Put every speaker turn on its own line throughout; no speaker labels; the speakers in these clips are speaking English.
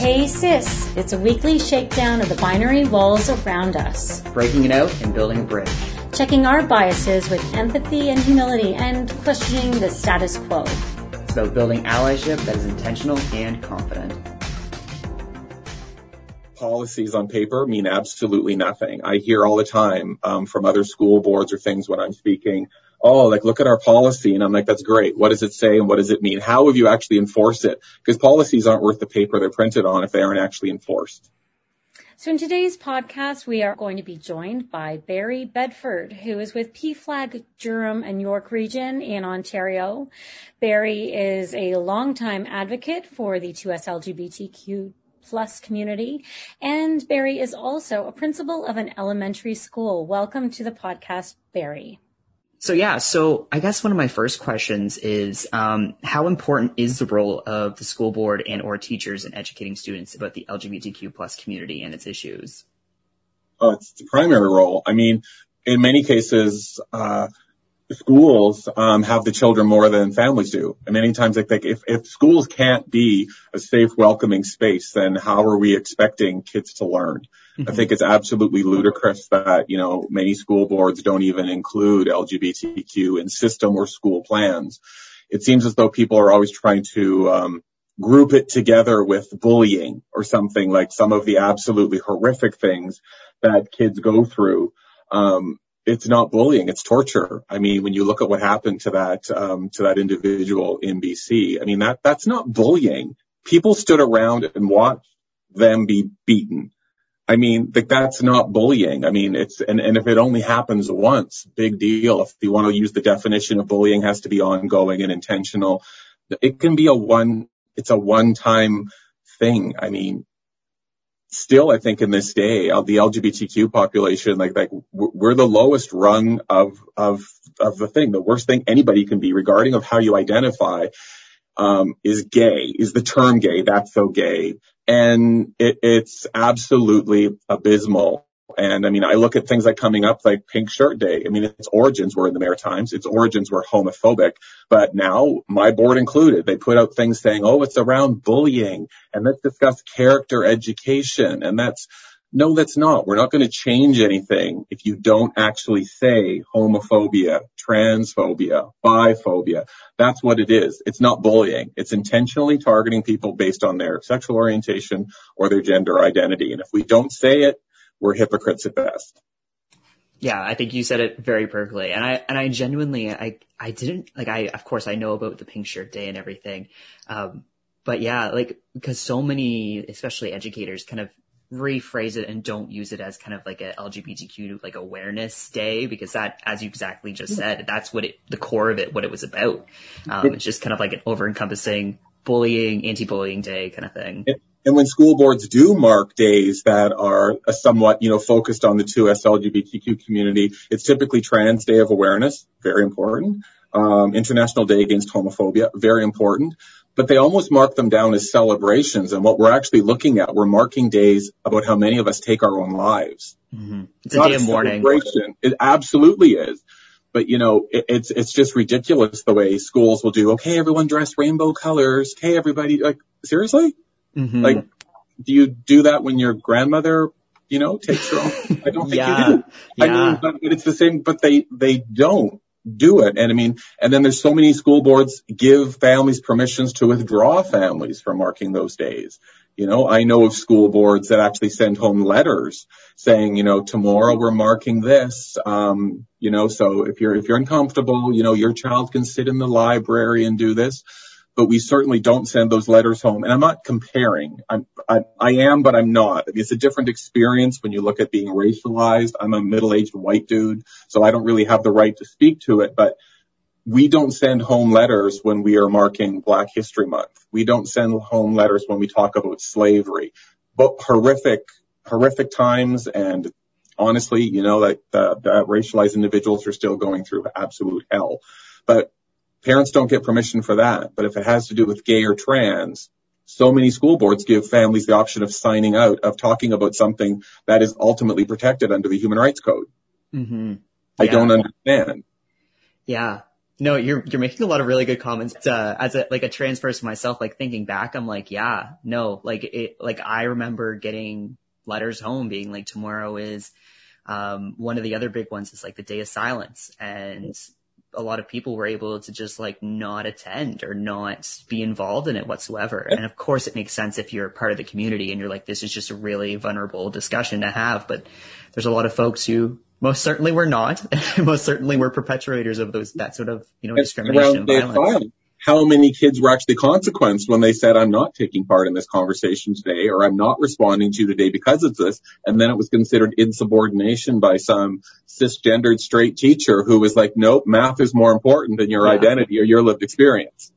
Hey Sis, it's a weekly shakedown of the binary walls around us.
Breaking it out and building a bridge.
Checking our biases with empathy and humility and questioning the status quo.
It's about building allyship that is intentional and confident.
Policies on paper mean absolutely nothing. I hear all the time um, from other school boards or things when I'm speaking, oh, like look at our policy. And I'm like, that's great. What does it say and what does it mean? How have you actually enforced it? Because policies aren't worth the paper they're printed on if they aren't actually enforced.
So in today's podcast, we are going to be joined by Barry Bedford, who is with PFLAG Durham and York region in Ontario. Barry is a longtime advocate for the 2S LGBTQ plus community. And Barry is also a principal of an elementary school. Welcome to the podcast, Barry.
So yeah, so I guess one of my first questions is um, how important is the role of the school board and or teachers in educating students about the LGBTQ plus community and its issues?
Uh, it's the primary role. I mean, in many cases, uh, schools um, have the children more than families do. And many times, like, think if, if schools can't be a safe, welcoming space, then how are we expecting kids to learn? I think it's absolutely ludicrous that you know many school boards don't even include LGBTQ in system or school plans. It seems as though people are always trying to um, group it together with bullying or something like some of the absolutely horrific things that kids go through. Um, it's not bullying, it's torture. I mean, when you look at what happened to that, um, to that individual in BC, I mean, that, that's not bullying. People stood around and watched them be beaten. I mean, like that's not bullying. I mean, it's, and, and if it only happens once, big deal. If you want to use the definition of bullying has to be ongoing and intentional. It can be a one, it's a one time thing. I mean, still, I think in this day, uh, the LGBTQ population, like, like we're the lowest rung of, of, of the thing. The worst thing anybody can be regarding of how you identify, um, is gay, is the term gay. That's so gay. And it, it's absolutely abysmal. And I mean, I look at things like coming up like Pink Shirt Day. I mean, its origins were in the Maritimes. Its origins were homophobic, but now my board included, they put out things saying, oh, it's around bullying and let's discuss character education. And that's, no, that's not. We're not going to change anything if you don't actually say homophobia, transphobia, biphobia. That's what it is. It's not bullying. It's intentionally targeting people based on their sexual orientation or their gender identity. And if we don't say it, we're hypocrites at best.
Yeah, I think you said it very perfectly. And I, and I genuinely, I, I didn't, like, I, of course, I know about the pink shirt day and everything. Um, but yeah, like, because so many, especially educators kind of rephrase it and don't use it as kind of like a LGBTQ like awareness day because that, as you exactly just said, that's what it, the core of it, what it was about. Um, it's just kind of like an over encompassing bullying, anti-bullying day kind of thing.
And when school boards do mark days that are a somewhat, you know, focused on the 2S LGBTQ community, it's typically Trans Day of Awareness, very important. Um, International Day Against Homophobia, very important. But they almost mark them down as celebrations. And what we're actually looking at, we're marking days about how many of us take our own lives.
Mm-hmm. It's, it's a day of mourning.
It absolutely is. But you know, it, it's it's just ridiculous the way schools will do. Okay, everyone dress rainbow colors. Okay, everybody like seriously. Mm-hmm. Like, do you do that when your grandmother, you know, takes her own? I don't think yeah. you do. Yeah. I mean, but it's the same, but they, they don't do it. And I mean, and then there's so many school boards give families permissions to withdraw families from marking those days. You know, I know of school boards that actually send home letters saying, you know, tomorrow we're marking this. Um, you know, so if you're, if you're uncomfortable, you know, your child can sit in the library and do this but we certainly don't send those letters home. And I'm not comparing. I, I am, but I'm not. It's a different experience when you look at being racialized. I'm a middle-aged white dude, so I don't really have the right to speak to it, but we don't send home letters when we are marking Black History Month. We don't send home letters when we talk about slavery, but horrific, horrific times. And honestly, you know, the racialized individuals are still going through absolute hell. But Parents don't get permission for that. But if it has to do with gay or trans, so many school boards give families the option of signing out, of talking about something that is ultimately protected under the Human Rights Code. Mm-hmm. I don't understand.
Yeah. no, you're you're making a lot of really good comments. Uh, as a like a trans person myself, like thinking back, I'm like, yeah, no, like it, like I remember getting letters home being like, tomorrow is. Um, one of the other big ones is like the day of silence, and a lot of people were able to just like not attend or not be involved in it whatsoever. And of course, it makes sense if you're part of the community and you're like, this is just a really vulnerable discussion to have. But there's a lot of folks who most certainly were not. most certainly were perpetrators of those that sort of you know discrimination and violence.
How many kids were actually consequenced when they said, I'm not taking part in this conversation today, or I'm not responding to you today because of this. And then it was considered insubordination by some cisgendered straight teacher who was like, nope, math is more important than your yeah. identity or your lived experience.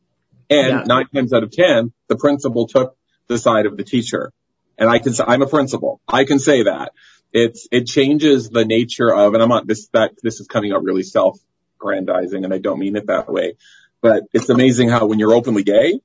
And yeah. nine times out of 10, the principal took the side of the teacher. And I can say, I'm a principal. I can say that it's it changes the nature of, and I'm not this that this is coming out really self-grandizing, and I don't mean it that way, but it's amazing how when you're openly gay,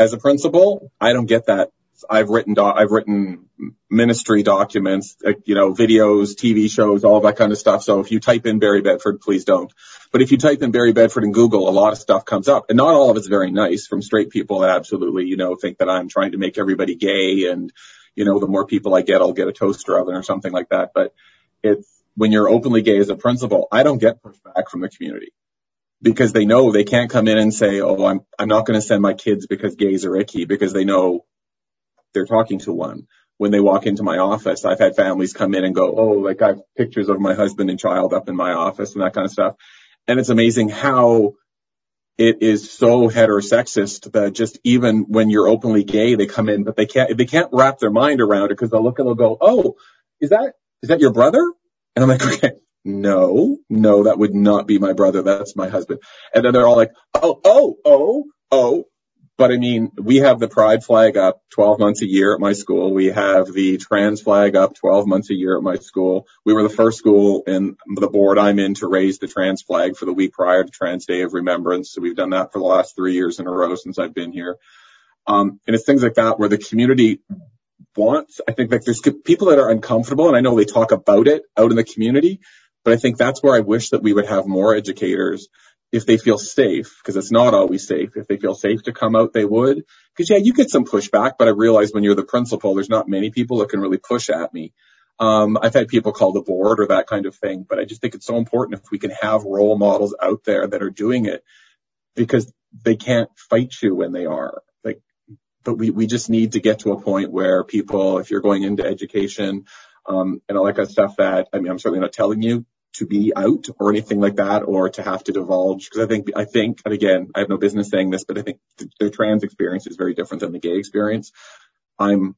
as a principal, I don't get that. I've written do- I've written ministry documents, uh, you know, videos, TV shows, all that kind of stuff. So if you type in Barry Bedford, please don't. But if you type in Barry Bedford in Google, a lot of stuff comes up, and not all of it's very nice from straight people that absolutely, you know, think that I'm trying to make everybody gay and you know, the more people I get, I'll get a toaster oven or something like that. But it's when you're openly gay as a principal, I don't get pushback from the community because they know they can't come in and say, Oh, I'm, I'm not going to send my kids because gays are icky because they know they're talking to one. When they walk into my office, I've had families come in and go, Oh, like I have pictures of my husband and child up in my office and that kind of stuff. And it's amazing how it is so heterosexist that just even when you're openly gay, they come in, but they can't, they can't wrap their mind around it because they'll look and they'll go, Oh, is that, is that your brother? And I'm like, okay, no, no, that would not be my brother. That's my husband. And then they're all like, Oh, oh, oh, oh, but I mean, we have the pride flag up 12 months a year at my school. We have the trans flag up 12 months a year at my school. We were the first school in the board I'm in to raise the trans flag for the week prior to Trans Day of Remembrance. So we've done that for the last three years in a row since I've been here. Um, and it's things like that where the community wants, I think like there's people that are uncomfortable and I know they talk about it out in the community, but I think that's where I wish that we would have more educators if they feel safe, because it's not always safe. If they feel safe to come out, they would. Because yeah, you get some pushback, but I realize when you're the principal, there's not many people that can really push at me. Um, I've had people call the board or that kind of thing, but I just think it's so important if we can have role models out there that are doing it because they can't fight you when they are. Like, but we, we just need to get to a point where people, if you're going into education, um, and all that kind of stuff that, I mean, I'm certainly not telling you to be out or anything like that or to have to divulge because I think I think and again I have no business saying this but I think the, the trans experience is very different than the gay experience. I'm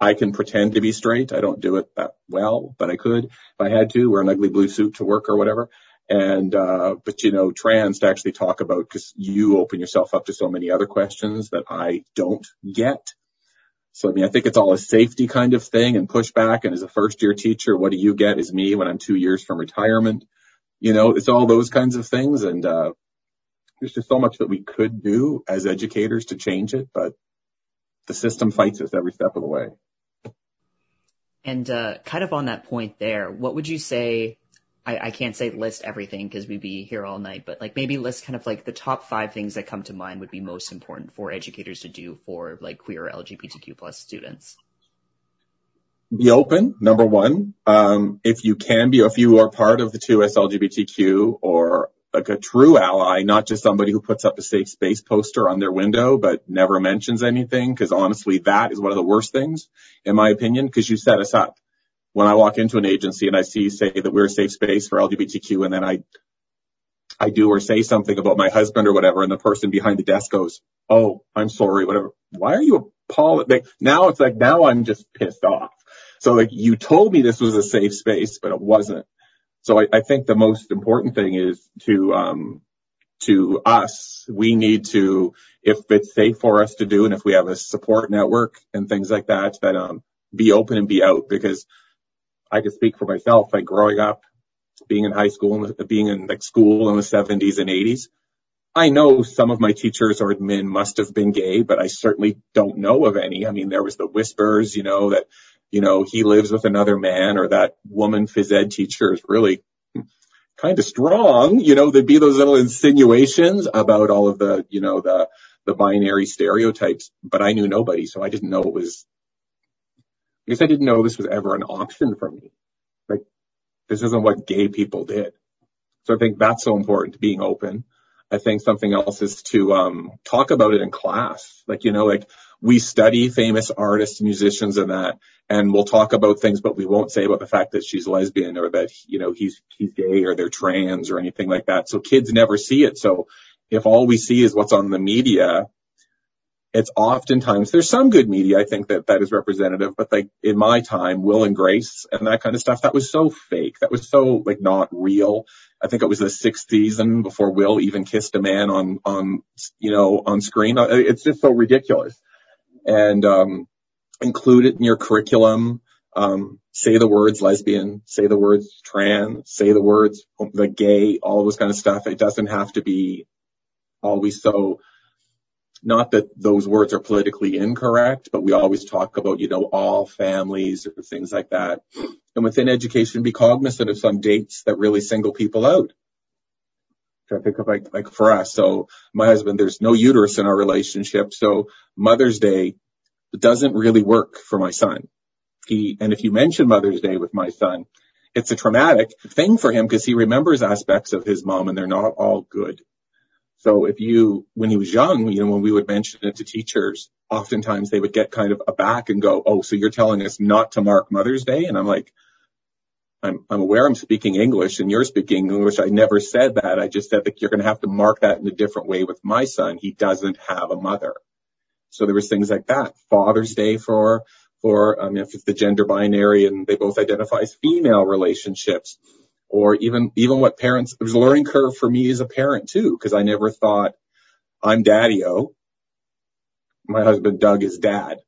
I can pretend to be straight. I don't do it that well, but I could if I had to wear an ugly blue suit to work or whatever. And uh but you know trans to actually talk about because you open yourself up to so many other questions that I don't get so, I mean, I think it's all a safety kind of thing and pushback. And as a first year teacher, what do you get as me when I'm two years from retirement? You know, it's all those kinds of things. And, uh, there's just so much that we could do as educators to change it, but the system fights us every step of the way.
And, uh, kind of on that point there, what would you say I, I can't say list everything because we'd be here all night, but like maybe list kind of like the top five things that come to mind would be most important for educators to do for like queer LGBTQ plus students.
Be open, number one. Um, if you can be, if you are part of the 2S LGBTQ or like a true ally, not just somebody who puts up a safe space poster on their window, but never mentions anything. Cause honestly, that is one of the worst things in my opinion, cause you set us up when I walk into an agency and I see, say that we're a safe space for LGBTQ and then I, I do or say something about my husband or whatever and the person behind the desk goes, Oh, I'm sorry, whatever. Why are you appalled? Like, now it's like, now I'm just pissed off. So like you told me this was a safe space, but it wasn't. So I, I think the most important thing is to, um, to us, we need to, if it's safe for us to do, and if we have a support network and things like that, that, um, be open and be out because I can speak for myself, like growing up, being in high school and being in like school in the 70s and 80s. I know some of my teachers or admin must have been gay, but I certainly don't know of any. I mean, there was the whispers, you know, that, you know, he lives with another man or that woman phys ed teacher is really, kind of strong. You know, there'd be those little insinuations about all of the, you know, the, the binary stereotypes, but I knew nobody. So I didn't know it was, Guess I didn't know this was ever an option for me. Like this isn't what gay people did. So I think that's so important to being open. I think something else is to um, talk about it in class. Like, you know, like we study famous artists, musicians and that, and we'll talk about things, but we won't say about the fact that she's lesbian or that, you know, he's, he's gay or they're trans or anything like that. So kids never see it. So if all we see is what's on the media, it's oftentimes there's some good media I think that that is representative, but like in my time, Will and Grace and that kind of stuff, that was so fake. That was so like not real. I think it was the sixth season before Will even kissed a man on on you know on screen. Uh, it's just so ridiculous. And um, include it in your curriculum. Um, say the words lesbian, say the words trans, say the words the gay, all this kind of stuff. It doesn't have to be always so not that those words are politically incorrect, but we always talk about, you know, all families or things like that. And within education, be cognizant of some dates that really single people out. I think of like, like for us. So my husband, there's no uterus in our relationship. So Mother's Day doesn't really work for my son. He, and if you mention Mother's Day with my son, it's a traumatic thing for him because he remembers aspects of his mom and they're not all good. So if you, when he was young, you know, when we would mention it to teachers, oftentimes they would get kind of aback and go, Oh, so you're telling us not to mark Mother's Day? And I'm like, I'm, I'm aware I'm speaking English and you're speaking English. I never said that. I just said that you're going to have to mark that in a different way with my son. He doesn't have a mother. So there was things like that. Father's Day for, for, um, if it's the gender binary and they both identify as female relationships or even, even what parents, it was a learning curve for me as a parent too, because I never thought I'm daddy-o. My husband Doug is dad.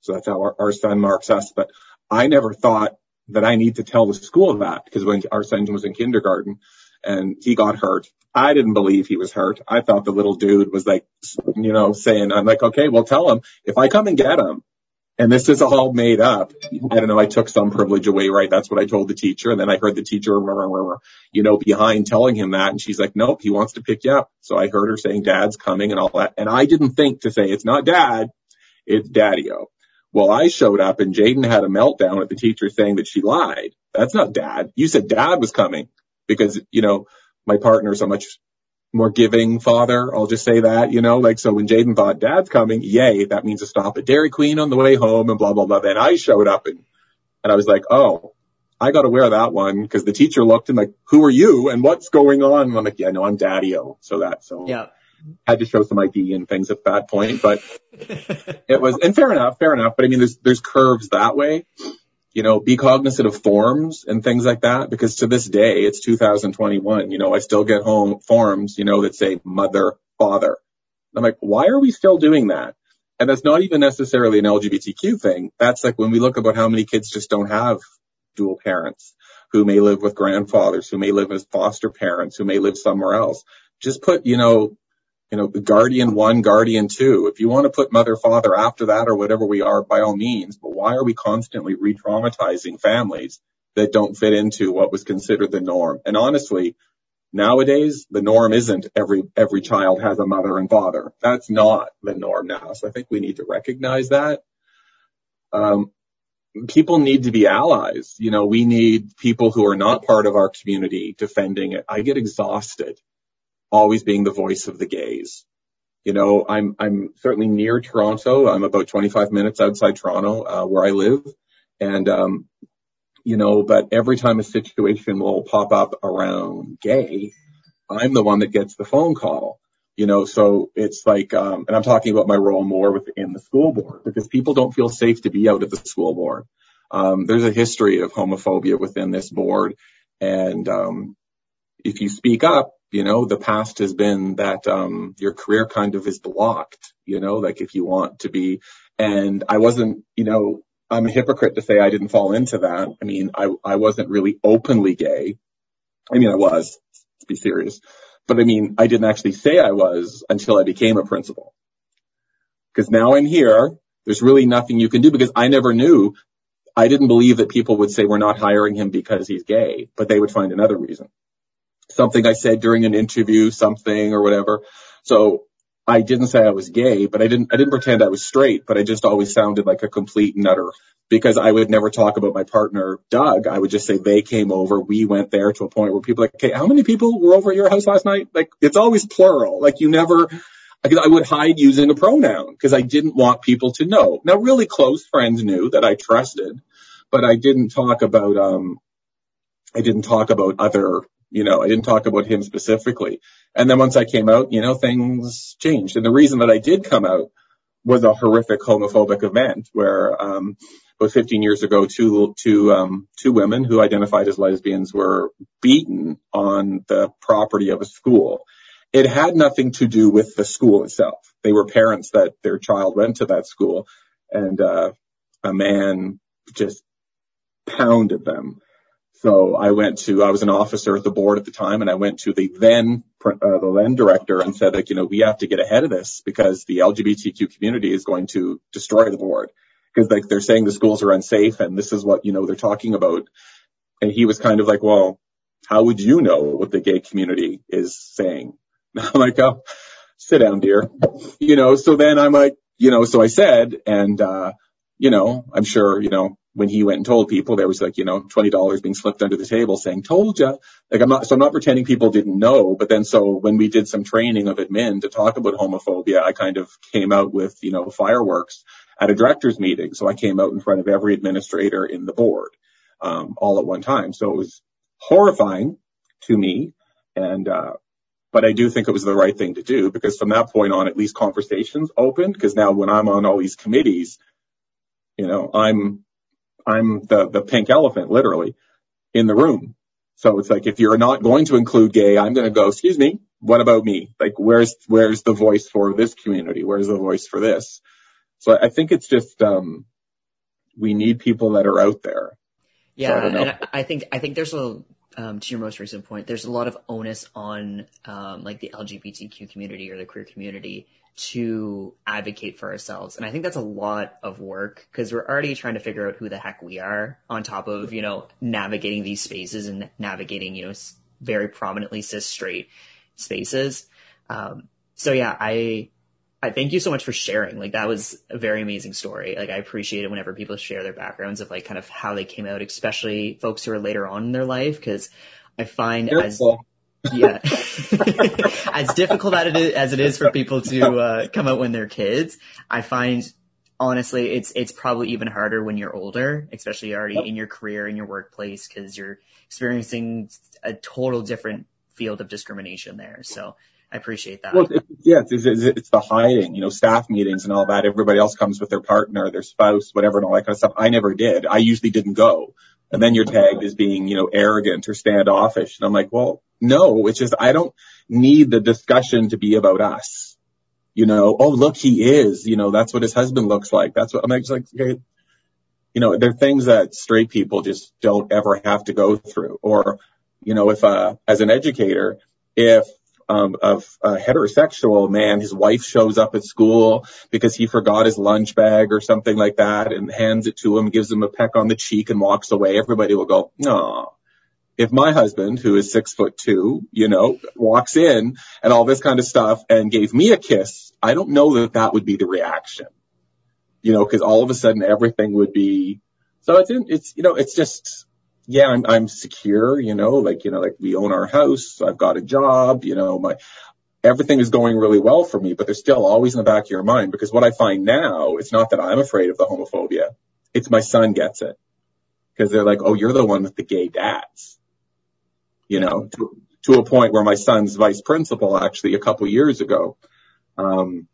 So that's how our, our son marks us. But I never thought that I need to tell the school that because when our son was in kindergarten and he got hurt, I didn't believe he was hurt. I thought the little dude was like, you know, saying, I'm like, okay, well tell him if I come and get him, and this is all made up. I don't know. I took some privilege away, right? That's what I told the teacher. And then I heard the teacher, you know, behind telling him that. And she's like, nope, he wants to pick you up. So I heard her saying dad's coming and all that. And I didn't think to say it's not dad, it's daddy-o. Well, I showed up and Jaden had a meltdown at the teacher saying that she lied. That's not dad. You said dad was coming because, you know, my partner's a much more giving father. I'll just say that, you know, like, so when Jaden thought dad's coming, yay, that means a stop at Dairy Queen on the way home and blah, blah, blah. Then I showed up and, and I was like, oh, I got to wear that one because the teacher looked and like, who are you and what's going on? And I'm like, yeah, no, I'm daddy-o. So that, so
yeah.
Had to show some ID and things at that point, but it was, and fair enough, fair enough. But I mean, there's, there's curves that way you know, be cognizant of forms and things like that because to this day, it's 2021. You know, I still get home forms, you know, that say mother, father. I'm like, why are we still doing that? And that's not even necessarily an LGBTQ thing. That's like when we look about how many kids just don't have dual parents who may live with grandfathers, who may live as foster parents, who may live somewhere else. Just put, you know, you know, the guardian one, guardian two. If you want to put mother, father after that or whatever we are, by all means. But why are we constantly re-traumatizing families that don't fit into what was considered the norm? And honestly, nowadays the norm isn't every, every child has a mother and father. That's not the norm now. So I think we need to recognize that. Um, people need to be allies. You know, we need people who are not part of our community defending it. I get exhausted always being the voice of the gays. You know, I'm, I'm certainly near Toronto. I'm about 25 minutes outside Toronto, uh, where I live. And, um, you know, but every time a situation will pop up around gay, I'm the one that gets the phone call. You know, so it's like, um, and I'm talking about my role more within the school board because people don't feel safe to be out at the school board. Um, there's a history of homophobia within this board. And, um, if you speak up, you know, the past has been that, um, your career kind of is blocked, you know, like if you want to be, and I wasn't, you know, I'm a hypocrite to say I didn't fall into that. I mean, I, I wasn't really openly gay. I mean, I was, to be serious, but I mean, I didn't actually say I was until I became a principal. Cause now I'm here. There's really nothing you can do because I never knew. I didn't believe that people would say we're not hiring him because he's gay, but they would find another reason something I said during an interview, something or whatever. So I didn't say I was gay, but I didn't, I didn't pretend I was straight, but I just always sounded like a complete nutter because I would never talk about my partner, Doug. I would just say they came over. We went there to a point where people like, okay, how many people were over at your house last night? Like it's always plural. Like you never, I would hide using a pronoun because I didn't want people to know. Now really close friends knew that I trusted, but I didn't talk about, um, I didn't talk about other, you know, I didn't talk about him specifically. And then once I came out, you know, things changed. And the reason that I did come out was a horrific homophobic event where, um, about 15 years ago, two, two, um, two women who identified as lesbians were beaten on the property of a school. It had nothing to do with the school itself. They were parents that their child went to that school and, uh, a man just pounded them. So I went to, I was an officer at the board at the time and I went to the then, uh, the then director and said like, you know, we have to get ahead of this because the LGBTQ community is going to destroy the board because like they're saying the schools are unsafe and this is what, you know, they're talking about. And he was kind of like, well, how would you know what the gay community is saying? I'm like, oh, sit down, dear. You know, so then I'm like, you know, so I said, and, uh, you know, I'm sure, you know, when he went and told people, there was like, you know, $20 being slipped under the table saying, told ya. Like I'm not, so I'm not pretending people didn't know, but then so when we did some training of admin to talk about homophobia, I kind of came out with, you know, fireworks at a director's meeting. So I came out in front of every administrator in the board, um, all at one time. So it was horrifying to me. And, uh, but I do think it was the right thing to do because from that point on, at least conversations opened. Cause now when I'm on all these committees, you know, I'm, I'm the, the pink elephant literally in the room. So it's like, if you're not going to include gay, I'm going to go, excuse me, what about me? Like, where's, where's the voice for this community? Where's the voice for this? So I think it's just, um, we need people that are out there.
Yeah. So I and I think, I think there's a, um, to your most recent point, there's a lot of onus on, um, like the LGBTQ community or the queer community to advocate for ourselves. And I think that's a lot of work because we're already trying to figure out who the heck we are on top of, you know, navigating these spaces and navigating, you know, very prominently cis straight spaces. Um, so yeah, I, I thank you so much for sharing. Like that was a very amazing story. Like I appreciate it whenever people share their backgrounds of like kind of how they came out, especially folks who are later on in their life. Cause I find Careful. as, yeah, as difficult as it is, it for people to, uh, come out when they're kids, I find honestly, it's, it's probably even harder when you're older, especially already in your career, in your workplace, cause you're experiencing a total different field of discrimination there. So I appreciate that.
Well, it's, yeah, it's, it's, it's, the hiding, you know, staff meetings and all that. Everybody else comes with their partner, their spouse, whatever, and all that kind of stuff. I never did. I usually didn't go. And then you're tagged as being, you know, arrogant or standoffish. And I'm like, well, no, it's just, I don't need the discussion to be about us. You know, oh, look, he is, you know, that's what his husband looks like. That's what I'm just like, okay, you know, there are things that straight people just don't ever have to go through. Or, you know, if, uh, as an educator, if um, of a heterosexual man, his wife shows up at school because he forgot his lunch bag or something like that and hands it to him, gives him a peck on the cheek and walks away. Everybody will go, no. If my husband, who is six foot two, you know, walks in and all this kind of stuff and gave me a kiss, I don't know that that would be the reaction, you know, cause all of a sudden everything would be, so it's, it's, you know, it's just, yeah, I'm, I'm secure, you know, like, you know, like we own our house. I've got a job, you know, my, everything is going really well for me, but they're still always in the back of your mind because what I find now, it's not that I'm afraid of the homophobia. It's my son gets it because they're like, Oh, you're the one with the gay dads, you know, to, to a point where my son's vice principal actually a couple years ago, um,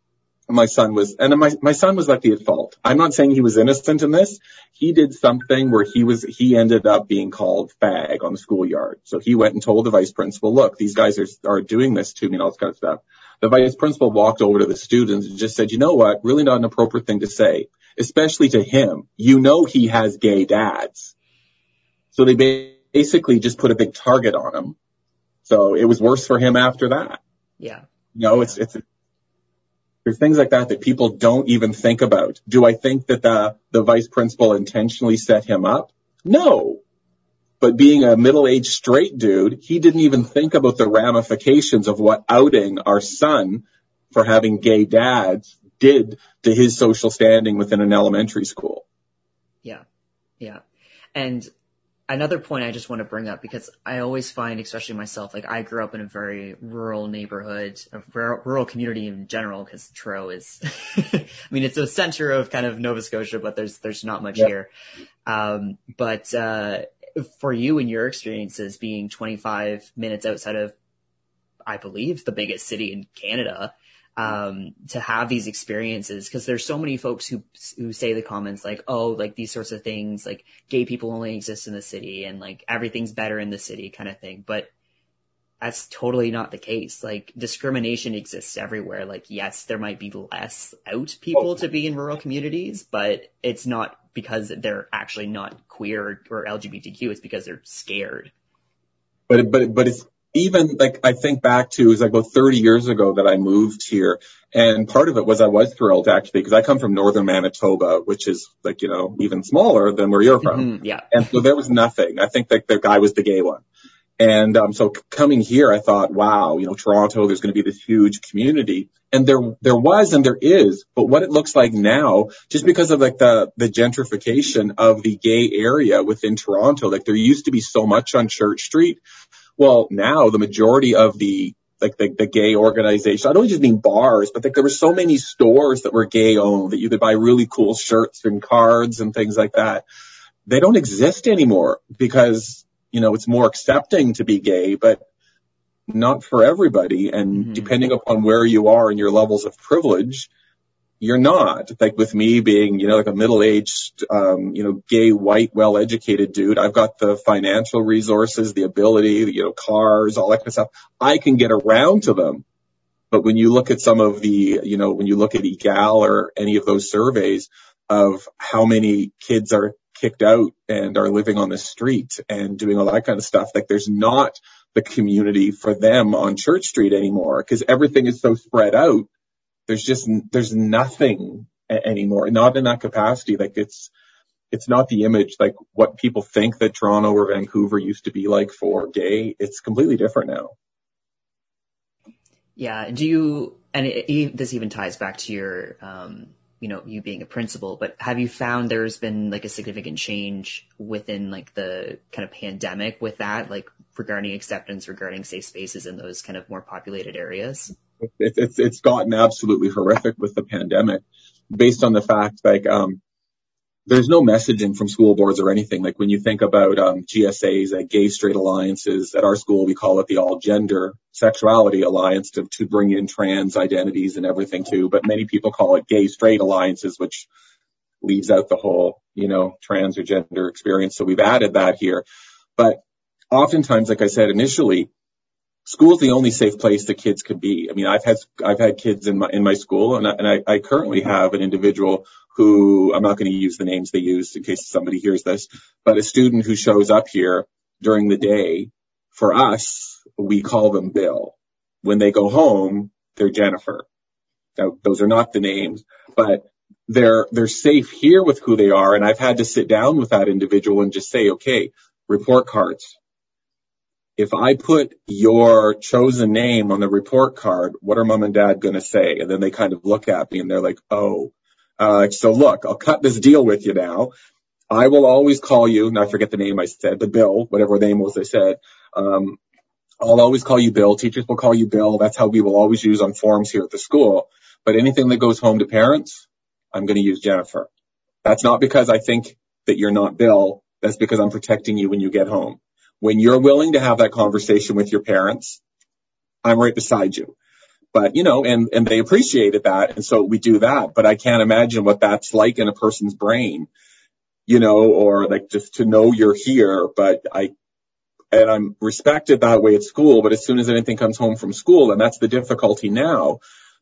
my son was, and my, my son was likely at fault. I'm not saying he was innocent in this. He did something where he was, he ended up being called fag on the schoolyard. So he went and told the vice principal, look, these guys are, are doing this to me and all this kind of stuff. The vice principal walked over to the students and just said, you know what? Really not an appropriate thing to say, especially to him. You know, he has gay dads. So they basically just put a big target on him. So it was worse for him after that.
Yeah.
You know, it's, it's, there's things like that that people don't even think about. Do I think that the, the vice principal intentionally set him up? No. But being a middle-aged straight dude, he didn't even think about the ramifications of what outing our son for having gay dads did to his social standing within an elementary school.
Yeah. Yeah. And another point I just want to bring up because I always find, especially myself, like I grew up in a very rural neighborhood, a rural community in general, because Truro is, I mean, it's the center of kind of Nova Scotia, but there's there's not much yep. here. Um, but uh, for you and your experiences being 25 minutes outside of, I believe, the biggest city in Canada, um, to have these experiences because there's so many folks who who say the comments like, oh, like these sorts of things, like gay people only exist in the city and like everything's better in the city kind of thing. But that's totally not the case. Like discrimination exists everywhere. Like yes, there might be less out people to be in rural communities, but it's not because they're actually not queer or, LGBTQ. It's because they're scared.
But but but it's even like I think back to it was like about 30 years ago that I moved here. And part of it was I was thrilled actually because I come from northern Manitoba, which is like, you know, even smaller than where you're from.
Mm-hmm, yeah.
And so there was nothing. I think that the guy was the gay one. And um, so coming here, I thought, wow, you know, Toronto, there's going to be this huge community, and there there was and there is, but what it looks like now, just because of like the the gentrification of the gay area within Toronto, like there used to be so much on Church Street, well, now the majority of the like the, the gay organization. I don't just mean bars, but like there were so many stores that were gay owned that you could buy really cool shirts and cards and things like that. They don't exist anymore because, you know, it's more accepting to be gay, but not for everybody. And mm-hmm. depending upon where you are and your levels of privilege, you're not. Like with me being, you know, like a middle-aged, um, you know, gay, white, well-educated dude, I've got the financial resources, the ability, you know, cars, all that kind of stuff. I can get around to them. But when you look at some of the, you know, when you look at Egale or any of those surveys of how many kids are kicked out and are living on the street and doing all that kind of stuff, like there's not the community for them on Church Street anymore because everything is so spread out there's just there's nothing anymore not in that capacity. Like it's it's not the image like what people think that Toronto or Vancouver used to be like for gay. It's completely different now.
Yeah do you and it, it, this even ties back to your um you know you being a principal but have you found there's been like a significant change within like the kind of pandemic with that like regarding acceptance regarding safe spaces in those kind of more populated areas
it's, it's, gotten absolutely horrific with the pandemic based on the fact like, um, there's no messaging from school boards or anything. Like when you think about um, GSAs, like gay straight alliances, at our school we call it the all gender sexuality alliance to, to bring in trans identities and everything too. But many people call it gay straight alliances, which leaves out the whole, you know, trans or gender experience. So we've added that here. But oftentimes, like I said initially, school's the only safe place that kids could be. I mean, I've had I've had kids in my in my school, and I, and I, I currently have an individual who I'm not going to use the names they used in case somebody hears this, but a student who shows up here during the day. For us, we call them Bill. When they go home, they're Jennifer. Now, those are not the names, but they're they're safe here with who they are. And I've had to sit down with that individual and just say, okay, report cards if I put your chosen name on the report card, what are mom and dad going to say? And then they kind of look at me and they're like, oh, uh, so look, I'll cut this deal with you now. I will always call you, and I forget the name I said, the Bill, whatever name was I said. Um, I'll always call you Bill. Teachers will call you Bill. That's how we will always use on forms here at the school. But anything that goes home to parents, I'm going to use Jennifer. That's not because I think that you're not Bill. That's because I'm protecting you when you get home. When you're willing to have that conversation with your parents, I'm right beside you. But, you know, and, and they appreciated that. And so we do that. But I can't imagine what that's like in a person's brain, you know, or like just to know you're here. But I, and I'm respected that way at school. But as soon as anything comes home from school, and that's the difficulty now,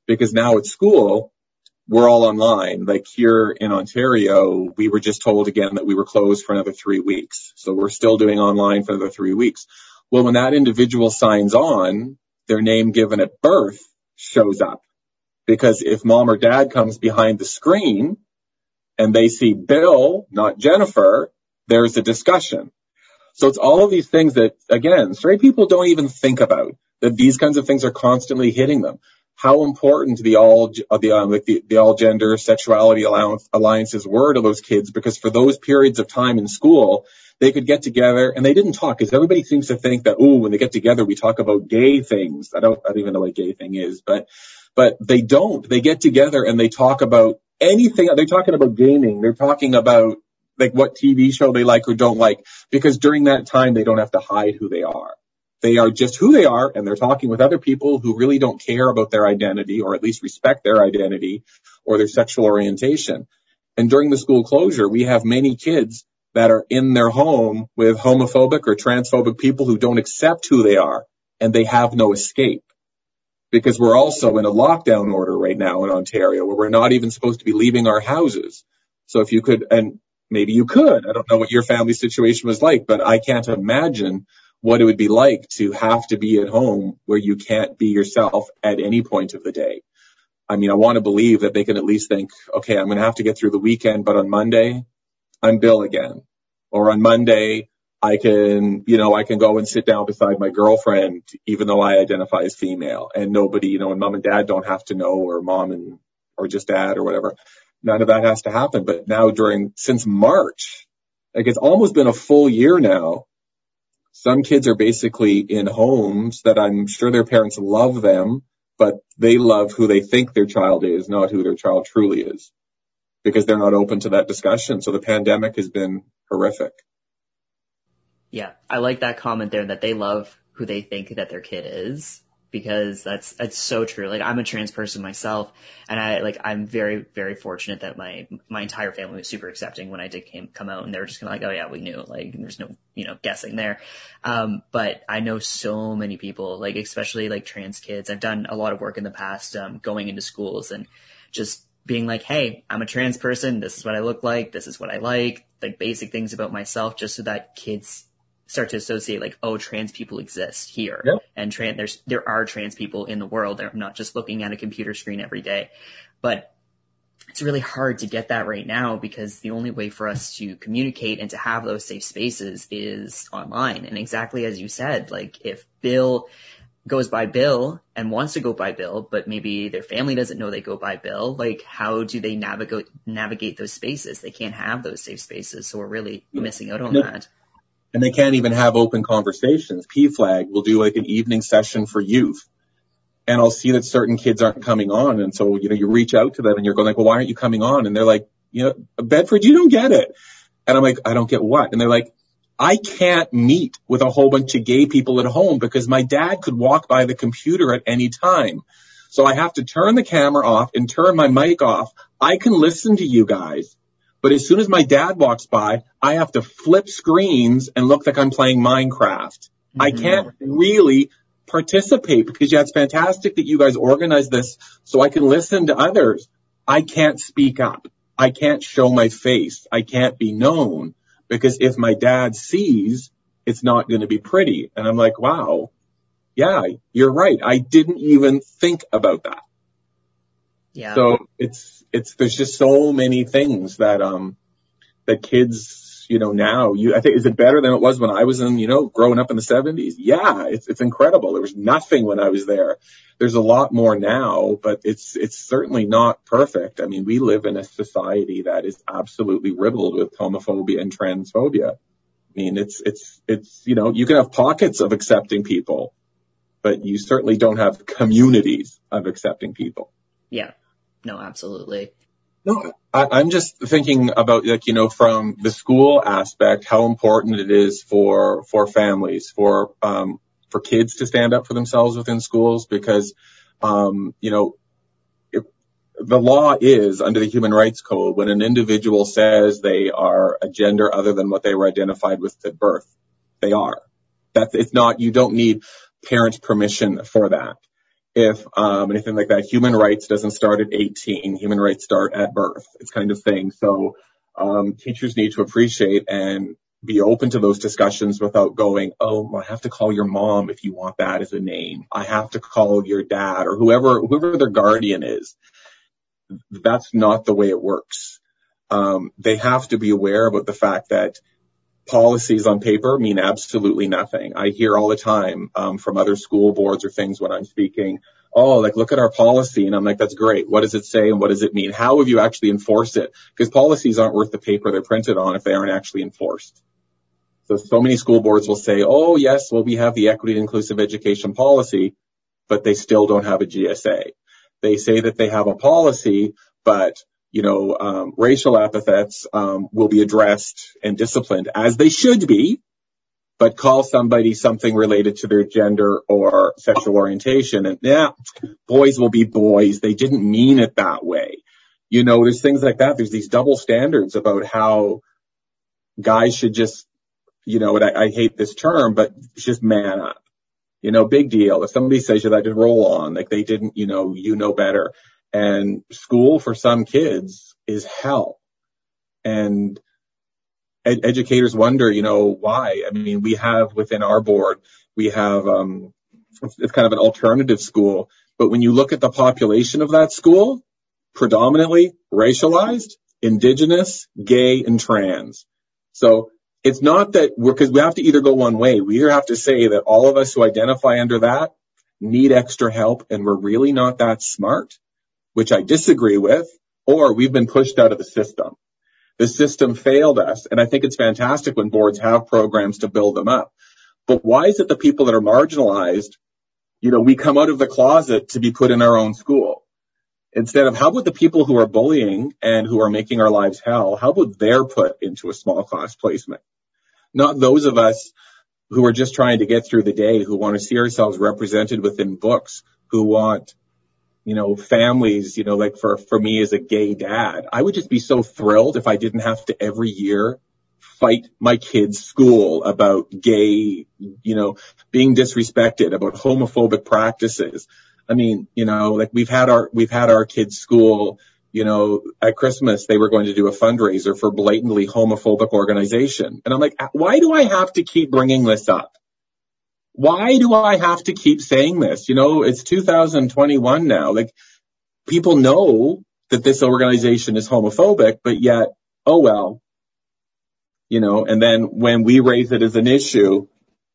because now at school, we're all online. Like here in Ontario, we were just told again that we were closed for another three weeks. So we're still doing online for another three weeks. Well, when that individual signs on, their name given at birth shows up. Because if mom or dad comes behind the screen and they see Bill, not Jennifer, there's a discussion. So it's all of these things that, again, straight people don't even think about that these kinds of things are constantly hitting them. How important the all, the, um, like the, the all gender sexuality alliances were to those kids because for those periods of time in school, they could get together and they didn't talk because everybody seems to think that, oh, when they get together, we talk about gay things. I don't, I don't even know what gay thing is, but, but they don't. They get together and they talk about anything. They're talking about gaming. They're talking about like what TV show they like or don't like because during that time they don't have to hide who they are. They are just who they are and they're talking with other people who really don't care about their identity or at least respect their identity or their sexual orientation. And during the school closure, we have many kids that are in their home with homophobic or transphobic people who don't accept who they are and they have no escape because we're also in a lockdown order right now in Ontario where we're not even supposed to be leaving our houses. So if you could, and maybe you could, I don't know what your family situation was like, but I can't imagine what it would be like to have to be at home where you can't be yourself at any point of the day. I mean, I want to believe that they can at least think, okay, I'm going to have to get through the weekend, but on Monday, I'm Bill again. Or on Monday, I can, you know, I can go and sit down beside my girlfriend, even though I identify as female and nobody, you know, and mom and dad don't have to know or mom and, or just dad or whatever. None of that has to happen. But now during, since March, like it's almost been a full year now. Some kids are basically in homes that I'm sure their parents love them, but they love who they think their child is, not who their child truly is because they're not open to that discussion. So the pandemic has been horrific.
Yeah, I like that comment there that they love who they think that their kid is because that's that's so true. Like I'm a trans person myself, and I like I'm very very fortunate that my my entire family was super accepting when I did came, come out, and they were just kind of like, oh yeah, we knew. Like there's no you know guessing there. Um, but I know so many people, like especially like trans kids. I've done a lot of work in the past, um, going into schools and just being like, hey, I'm a trans person. This is what I look like. This is what I like. Like basic things about myself, just so that kids start to associate like, oh, trans people exist here,
yep.
and trans there's there are trans people in the world. They're not just looking at a computer screen every day, but it's really hard to get that right now because the only way for us to communicate and to have those safe spaces is online. And exactly as you said, like if Bill goes by Bill and wants to go by Bill, but maybe their family doesn't know they go by Bill, like how do they navigate navigate those spaces? They can't have those safe spaces, so we're really missing out on no. that
and they can't even have open conversations. PFLAG will do like an evening session for youth. And I'll see that certain kids aren't coming on. And so, you know, you reach out to them and you're going like, well, why aren't you coming on? And they're like, you know, Bedford, you don't get it. And I'm like, I don't get what? And they're like, I can't meet with a whole bunch of gay people at home because my dad could walk by the computer at any time. So I have to turn the camera off and turn my mic off. I can listen to you guys, but as soon as my dad walks by, I have to flip screens and look like I'm playing Minecraft. Mm-hmm. I can't really participate because yeah, it's fantastic that you guys organize this so I can listen to others. I can't speak up. I can't show my face. I can't be known because if my dad sees, it's not going to be pretty. And I'm like, wow, yeah, you're right. I didn't even think about that.
Yeah.
So it's, it's, there's just so many things that, um, that kids, you know, now you, I think, is it better than it was when I was in, you know, growing up in the seventies? Yeah, it's, it's incredible. There was nothing when I was there. There's a lot more now, but it's, it's certainly not perfect. I mean, we live in a society that is absolutely riddled with homophobia and transphobia. I mean, it's, it's, it's, you know, you can have pockets of accepting people, but you certainly don't have communities of accepting people.
Yeah. No, absolutely.
No, I, am just thinking about like, you know, from the school aspect, how important it is for, for families, for, um, for kids to stand up for themselves within schools because, um, you know, the law is under the human rights code when an individual says they are a gender other than what they were identified with at birth, they are. That it's not, you don't need parents' permission for that if um, anything like that. Human rights doesn't start at 18. Human rights start at birth. It's kind of thing. So um, teachers need to appreciate and be open to those discussions without going, oh, I have to call your mom if you want that as a name. I have to call your dad or whoever whoever their guardian is. That's not the way it works. Um, they have to be aware about the fact that policies on paper mean absolutely nothing. I hear all the time um, from other school boards or things when I'm speaking, oh, like look at our policy. And I'm like, that's great. What does it say and what does it mean? How have you actually enforced it? Because policies aren't worth the paper they're printed on if they aren't actually enforced. So, so many school boards will say, oh, yes, well, we have the equity and inclusive education policy, but they still don't have a GSA. They say that they have a policy, but you know, um, racial epithets um, will be addressed and disciplined as they should be, but call somebody something related to their gender or sexual orientation, and yeah, boys will be boys. They didn't mean it that way. You know, there's things like that. There's these double standards about how guys should just, you know, and I, I hate this term, but just man up. You know, big deal. If somebody says you that, to roll on, like they didn't, you know, you know better. And school for some kids is hell. And ed- educators wonder, you know, why? I mean, we have within our board, we have, um, it's kind of an alternative school, but when you look at the population of that school, predominantly racialized, indigenous, gay, and trans. So it's not that we're, cause we have to either go one way. We either have to say that all of us who identify under that need extra help and we're really not that smart which I disagree with, or we've been pushed out of the system. The system failed us, and I think it's fantastic when boards have programs to build them up. But why is it the people that are marginalized, you know, we come out of the closet to be put in our own school? Instead of how about the people who are bullying and who are making our lives hell, how about they're put into a small class placement? Not those of us who are just trying to get through the day, who want to see ourselves represented within books, who want you know, families, you know, like for, for me as a gay dad, I would just be so thrilled if I didn't have to every year fight my kids' school about gay, you know, being disrespected, about homophobic practices. I mean, you know, like we've had our, we've had our kids' school, you know, at Christmas, they were going to do a fundraiser for blatantly homophobic organization. And I'm like, why do I have to keep bringing this up? Why do I have to keep saying this? You know, it's 2021 now. Like people know that this organization is homophobic, but yet, oh well, you know, and then when we raise it as an issue,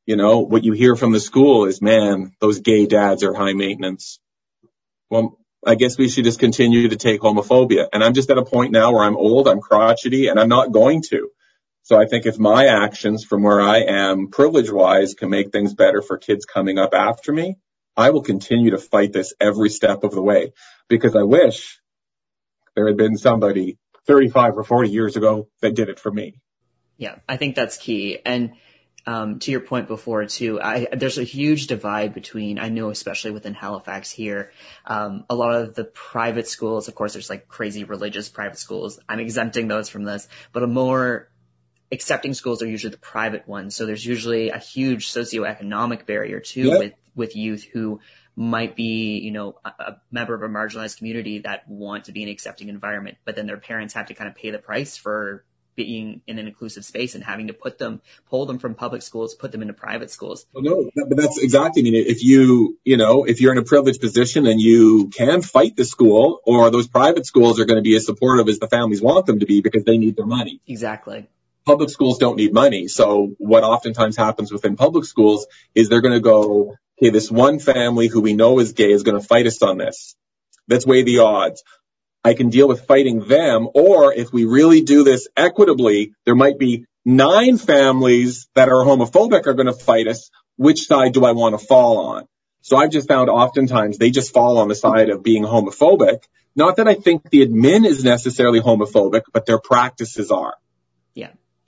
you know, what you hear from the school is, man, those gay dads are high maintenance. Well, I guess we should just continue to take homophobia. And I'm just at a point now where I'm old, I'm crotchety, and I'm not going to. So I think if my actions from where I am privilege wise can make things better for kids coming up after me, I will continue to fight this every step of the way because I wish there had been somebody 35 or 40 years ago that did it for me.
Yeah, I think that's key. And um, to your point before too, I, there's a huge divide between, I know especially within Halifax here, um, a lot of the private schools, of course, there's like crazy religious private schools. I'm exempting those from this, but a more accepting schools are usually the private ones. So there's usually a huge socioeconomic barrier too yep. with, with youth who might be, you know, a, a, member of a marginalized community that want to be in an accepting environment, but then their parents have to kind of pay the price for being in an inclusive space and having to put them, pull them from public schools, put them into private schools.
Well, no, but that's exactly. I mean, if you, you know, if you're in a privileged position and you can fight the school, or those private schools are going to be as supportive as the families want them to be because they need their money.
Exactly
public schools don't need money. So what oftentimes happens within public schools is they're going to go, okay, this one family who we know is gay is going to fight us on this. Let's weigh the odds. I can deal with fighting them. Or if we really do this equitably, there might be nine families that are homophobic are going to fight us. Which side do I want to fall on? So I've just found oftentimes they just fall on the side of being homophobic. Not that I think the admin is necessarily homophobic, but their practices are.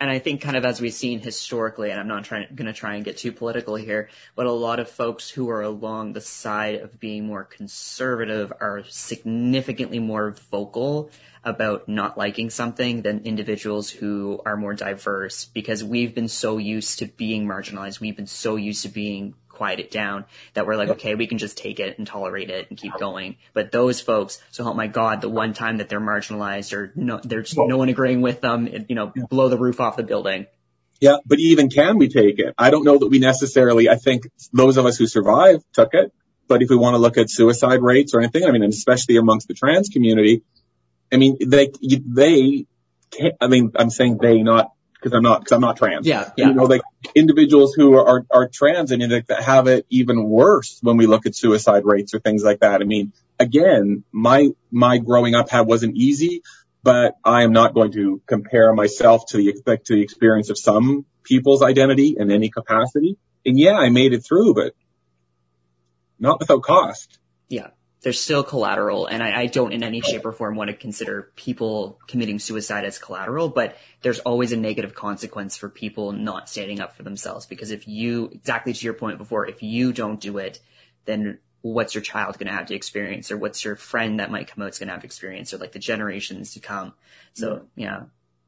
And I think kind of as we've seen historically, and I'm not trying going to try and get too political here, but a lot of folks who are along the side of being more conservative are significantly more vocal about not liking something than individuals who are more diverse because we've been so used to being marginalized. We've been so used to being quiet it down that we're like, okay, we can just take it and tolerate it and keep going. But those folks, so help my God, the one time that they're marginalized or no, there's no one agreeing with them, you know, blow the roof off the building.
Yeah, but even can we take it? I don't know that we necessarily, I think those of us who survived took it. But if we want to look at suicide rates or anything, I mean, especially amongst the trans community, I mean, they, they, I mean, I'm saying they, not because I'm not because I'm not trans.
Yeah, yeah.
You know, like individuals who are are, trans and that have it even worse when we look at suicide rates or things like that. I mean, again, my my growing up had wasn't easy, but I am not going to compare myself to the to the experience of some people's identity in any capacity. And yeah, I made it through, but not without cost.
Yeah there's still collateral and I, I, don't in any shape or form want to consider people committing suicide as collateral, but there's always a negative consequence for people not standing up for themselves because if you, exactly to your point before, if you don't do it, then what's your child going to have to experience or what's your friend that might come out's going to have to experience or like the generations to come. So yeah.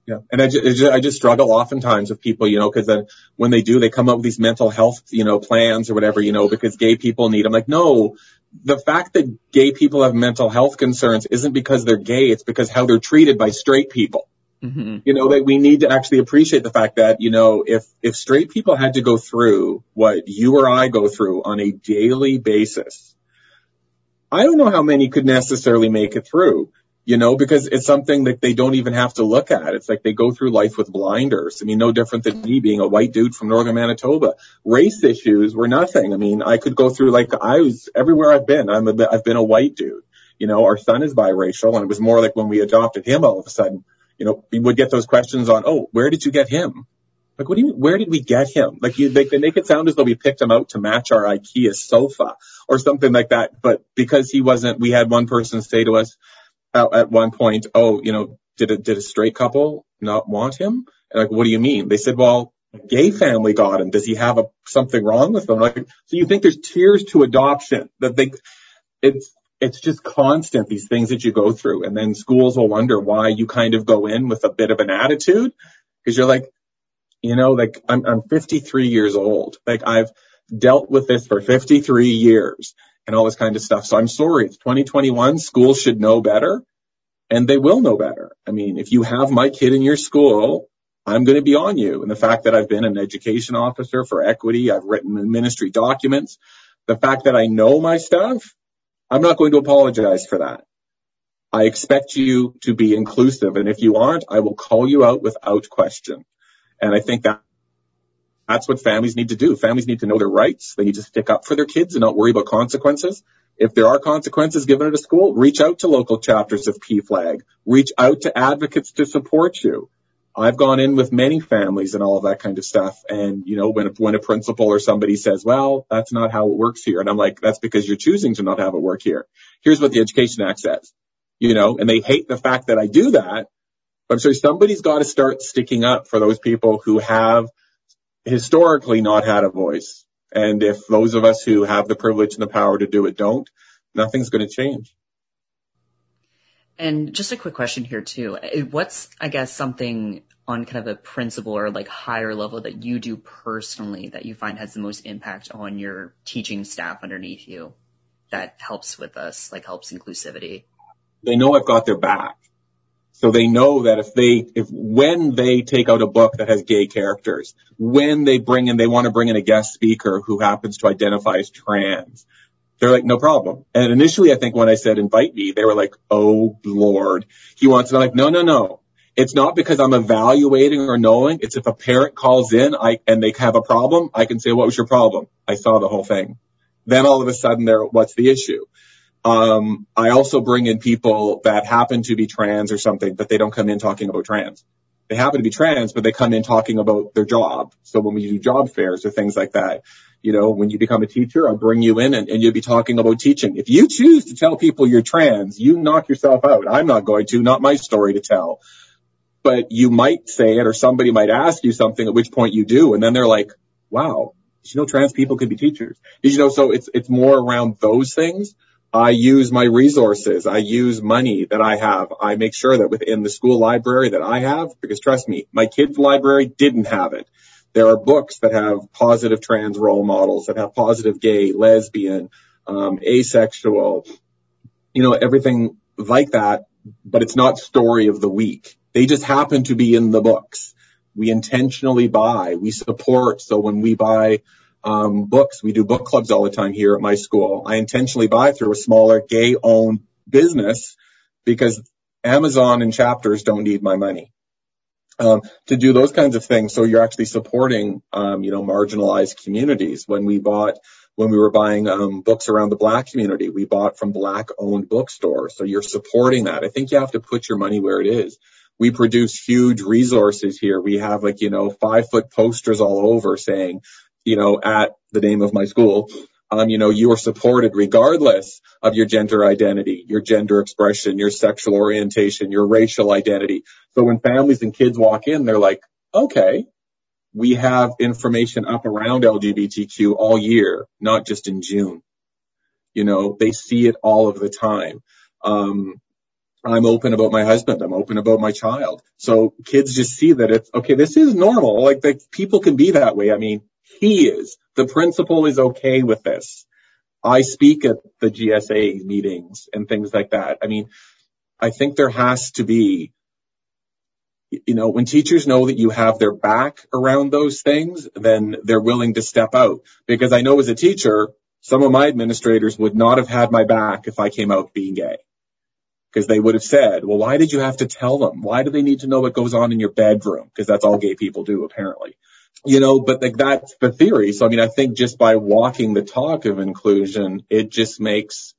Yeah. And I just, I just struggle oftentimes with people, you know, cause then when they do, they come up with these mental health, you know, plans or whatever, you know, because gay people need. I'm like, no, the fact that gay people have mental health concerns isn't because they're gay. It's because how they're treated by straight people. Mm-hmm. You know, that we need to actually appreciate the fact that, you know, if, if straight people had to go through what you or I go through on a daily basis, I don't know how many could necessarily make it through you know, because it's something that they don't even have to look at. It's like they go through life with blinders. I mean, no different than me being a white dude from northern Manitoba. Race issues were nothing. I mean, I could go through like I was everywhere I've been. I'm a, I've been a white dude. You know, our son is biracial and it was more like when we adopted him all of a sudden, you know, we would get those questions on, oh, where did you get him? Like, what do you mean? Where did we get him? Like, you, they, they make it sound as though we picked him out to match our IKEA sofa or something like that. But because he wasn't, we had one person say to us, at, one point, oh, you know, did a, did a straight couple not want him? And like, what do you mean? They said, well, gay family got him. Does he have a, something wrong with him? Like, so you think there's tiers to adoption that they, it's, it's just constant, these things that you go through. And then schools will wonder why you kind of go in with a bit of an attitude because you're like, you know, like I'm, I'm 53 years old. Like I've dealt with this for 53 years and all this kind of stuff. So I'm sorry. It's 2021. Schools should know better and they will know better. I mean, if you have my kid in your school, I'm going to be on you. And the fact that I've been an education officer for equity, I've written ministry documents, the fact that I know my stuff, I'm not going to apologize for that. I expect you to be inclusive. And if you aren't, I will call you out without question. And I think that that's what families need to do. Families need to know their rights. They need to stick up for their kids and not worry about consequences. If there are consequences given at a school, reach out to local chapters of PFLAG. Reach out to advocates to support you. I've gone in with many families and all of that kind of stuff. And, you know, when, when a principal or somebody says, well, that's not how it works here. And I'm like, that's because you're choosing to not have it work here. Here's what the Education Act says, you know, and they hate the fact that I do that. But I'm sorry, somebody's got to start sticking up for those people who have historically not had a voice. And if those of us who have the privilege and the power to do it don't, nothing's going to change.
And just a quick question here too. What's, I guess, something on kind of a principle or like higher level that you do personally that you find has the most impact on your teaching staff underneath you that helps with us, like helps inclusivity?
They know I've got their back. So they know that if they, if when they take out a book that has gay characters, when they bring in, they want to bring in a guest speaker who happens to identify as trans, they're like, no problem. And initially, I think when I said invite me, they were like, oh Lord, he wants to, like, no, no, no. It's not because I'm evaluating or knowing. It's if a parent calls in, I, and they have a problem, I can say, what was your problem? I saw the whole thing. Then all of a sudden they're, what's the issue? Um, I also bring in people that happen to be trans or something, but they don't come in talking about trans. They happen to be trans, but they come in talking about their job. So when we do job fairs or things like that, you know, when you become a teacher, I'll bring you in and, and you'll be talking about teaching. If you choose to tell people you're trans, you knock yourself out. I'm not going to, not my story to tell. But you might say it or somebody might ask you something at which point you do. And then they're like, wow, did you know trans people could be teachers? Did you know? So it's, it's more around those things I use my resources. I use money that I have. I make sure that within the school library that I have, because trust me, my kids' library didn't have it. There are books that have positive trans role models, that have positive gay, lesbian, um, asexual, you know, everything like that, but it's not story of the week. They just happen to be in the books. We intentionally buy, we support. So when we buy um, books. We do book clubs all the time here at my school. I intentionally buy through a smaller gay owned business because Amazon and chapters don't need my money. um, to do those kinds of things. So you're actually supporting, um, you know, marginalized communities. When we bought, when we were buying um, books around the black community, we bought from black owned bookstores. So you're supporting that. I think you have to put your money where it is. We produce huge resources here. We have like, you know, five foot posters all over saying, you know, at the name of my school, um, you know, you are supported regardless of your gender identity, your gender expression, your sexual orientation, your racial identity. So when families and kids walk in, they're like, okay, we have information up around LGBTQ all year, not just in June. You know, they see it all of the time. Um, I'm open about my husband. I'm open about my child. So kids just see that it's okay. This is normal. Like, like people can be that way. I mean, he is. The principal is okay with this. I speak at the GSA meetings and things like that. I mean, I think there has to be, you know, when teachers know that you have their back around those things, then they're willing to step out. Because I know as a teacher, some of my administrators would not have had my back if I came out being gay. Because they would have said, well, why did you have to tell them? Why do they need to know what goes on in your bedroom? Because that's all gay people do, apparently you know, but like that's the theory. So I mean, I think just by walking the talk of inclusion, it just makes,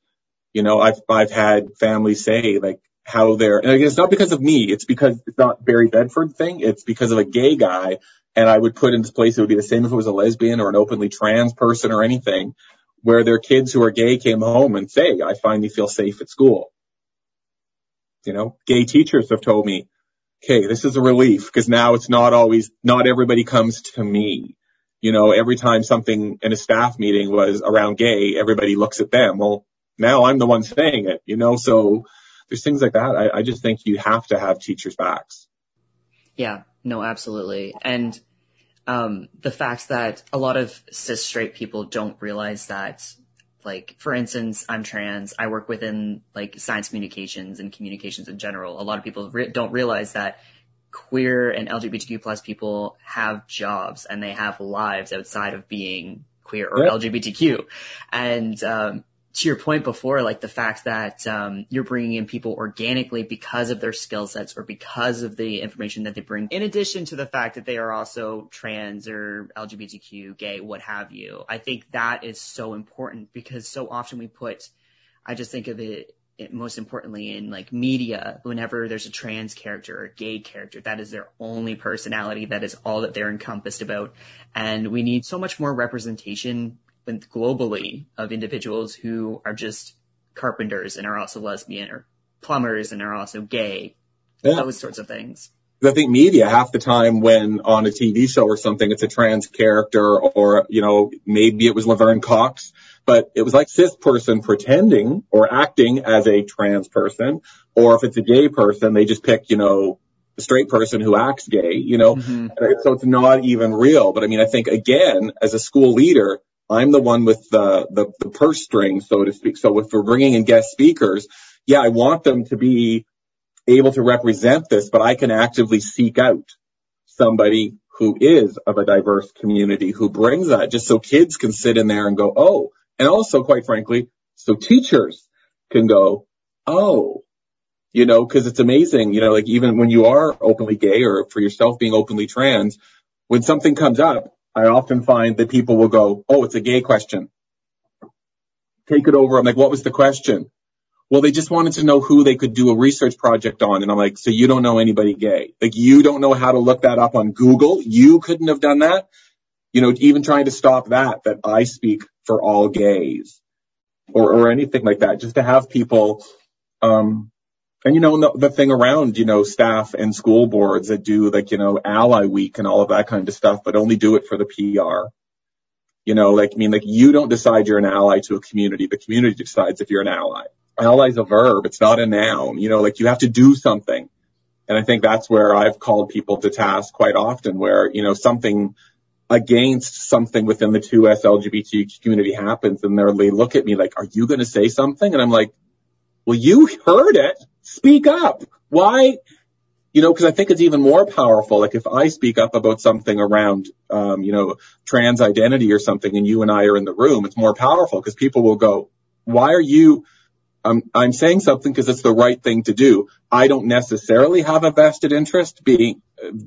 you know, I've, I've had families say like how they're, and it's not because of me. It's because it's not Barry Bedford thing. It's because of a gay guy. And I would put in this place, it would be the same if it was a lesbian or an openly trans person or anything where their kids who are gay came home and say, I finally feel safe at school. You know, gay teachers have told me, okay, this is a relief because now it's not always, not everybody comes to me. You know, every time something in a staff meeting was around gay, everybody looks at them. Well, now I'm the one saying it, you know, so there's things like that. I, I just think you have to have teachers' backs.
Yeah, no, absolutely. And, um, the fact that a lot of cis straight people don't realize that like for instance i'm trans. I work within like science communications and communications in general. A lot of people re- don't realize that queer and lgbtq plus people have jobs and they have lives outside of being queer or yep. lgbtq and um, to your point before, like the fact that um, you're bringing in people organically because of their skill sets or because of the information that they bring, in addition to the fact that they are also trans or LGBTQ, gay, what have you. I think that is so important because so often we put, I just think of it, it most importantly in like media, whenever there's a trans character or a gay character, that is their only personality. That is all that they're encompassed about. And we need so much more representation globally of individuals who are just carpenters and are also lesbian or plumbers and are also gay. Yeah. Those sorts of things.
I think media half the time when on a TV show or something, it's a trans character or, you know, maybe it was Laverne Cox, but it was like cis person pretending or acting as a trans person. Or if it's a gay person, they just pick, you know, the straight person who acts gay, you know, mm-hmm. so it's not even real. But I mean, I think again, as a school leader, I'm the one with the, the, the purse string, so to speak. So if we're bringing in guest speakers, yeah, I want them to be able to represent this, but I can actively seek out somebody who is of a diverse community who brings that just so kids can sit in there and go, oh, and also quite frankly, so teachers can go, oh, you know, cause it's amazing, you know, like even when you are openly gay or for yourself being openly trans, when something comes up, I often find that people will go, oh, it's a gay question. Take it over. I'm like, what was the question? Well, they just wanted to know who they could do a research project on. And I'm like, so you don't know anybody gay. Like you don't know how to look that up on Google. You couldn't have done that. You know, even trying to stop that, that I speak for all gays or, or anything like that, just to have people, um, and you know, the, thing around, you know, staff and school boards that do like, you know, ally week and all of that kind of stuff, but only do it for the PR. You know, like, I mean, like you don't decide you're an ally to a community. The community decides if you're an ally. Ally is a verb. It's not a noun. You know, like you have to do something. And I think that's where I've called people to task quite often where, you know, something against something within the 2S LGBT community happens and they look at me like, are you going to say something? And I'm like, well, you heard it. Speak up. Why? You know, because I think it's even more powerful. Like if I speak up about something around, um, you know, trans identity or something, and you and I are in the room, it's more powerful because people will go, "Why are you?" I'm, I'm saying something because it's the right thing to do. I don't necessarily have a vested interest being,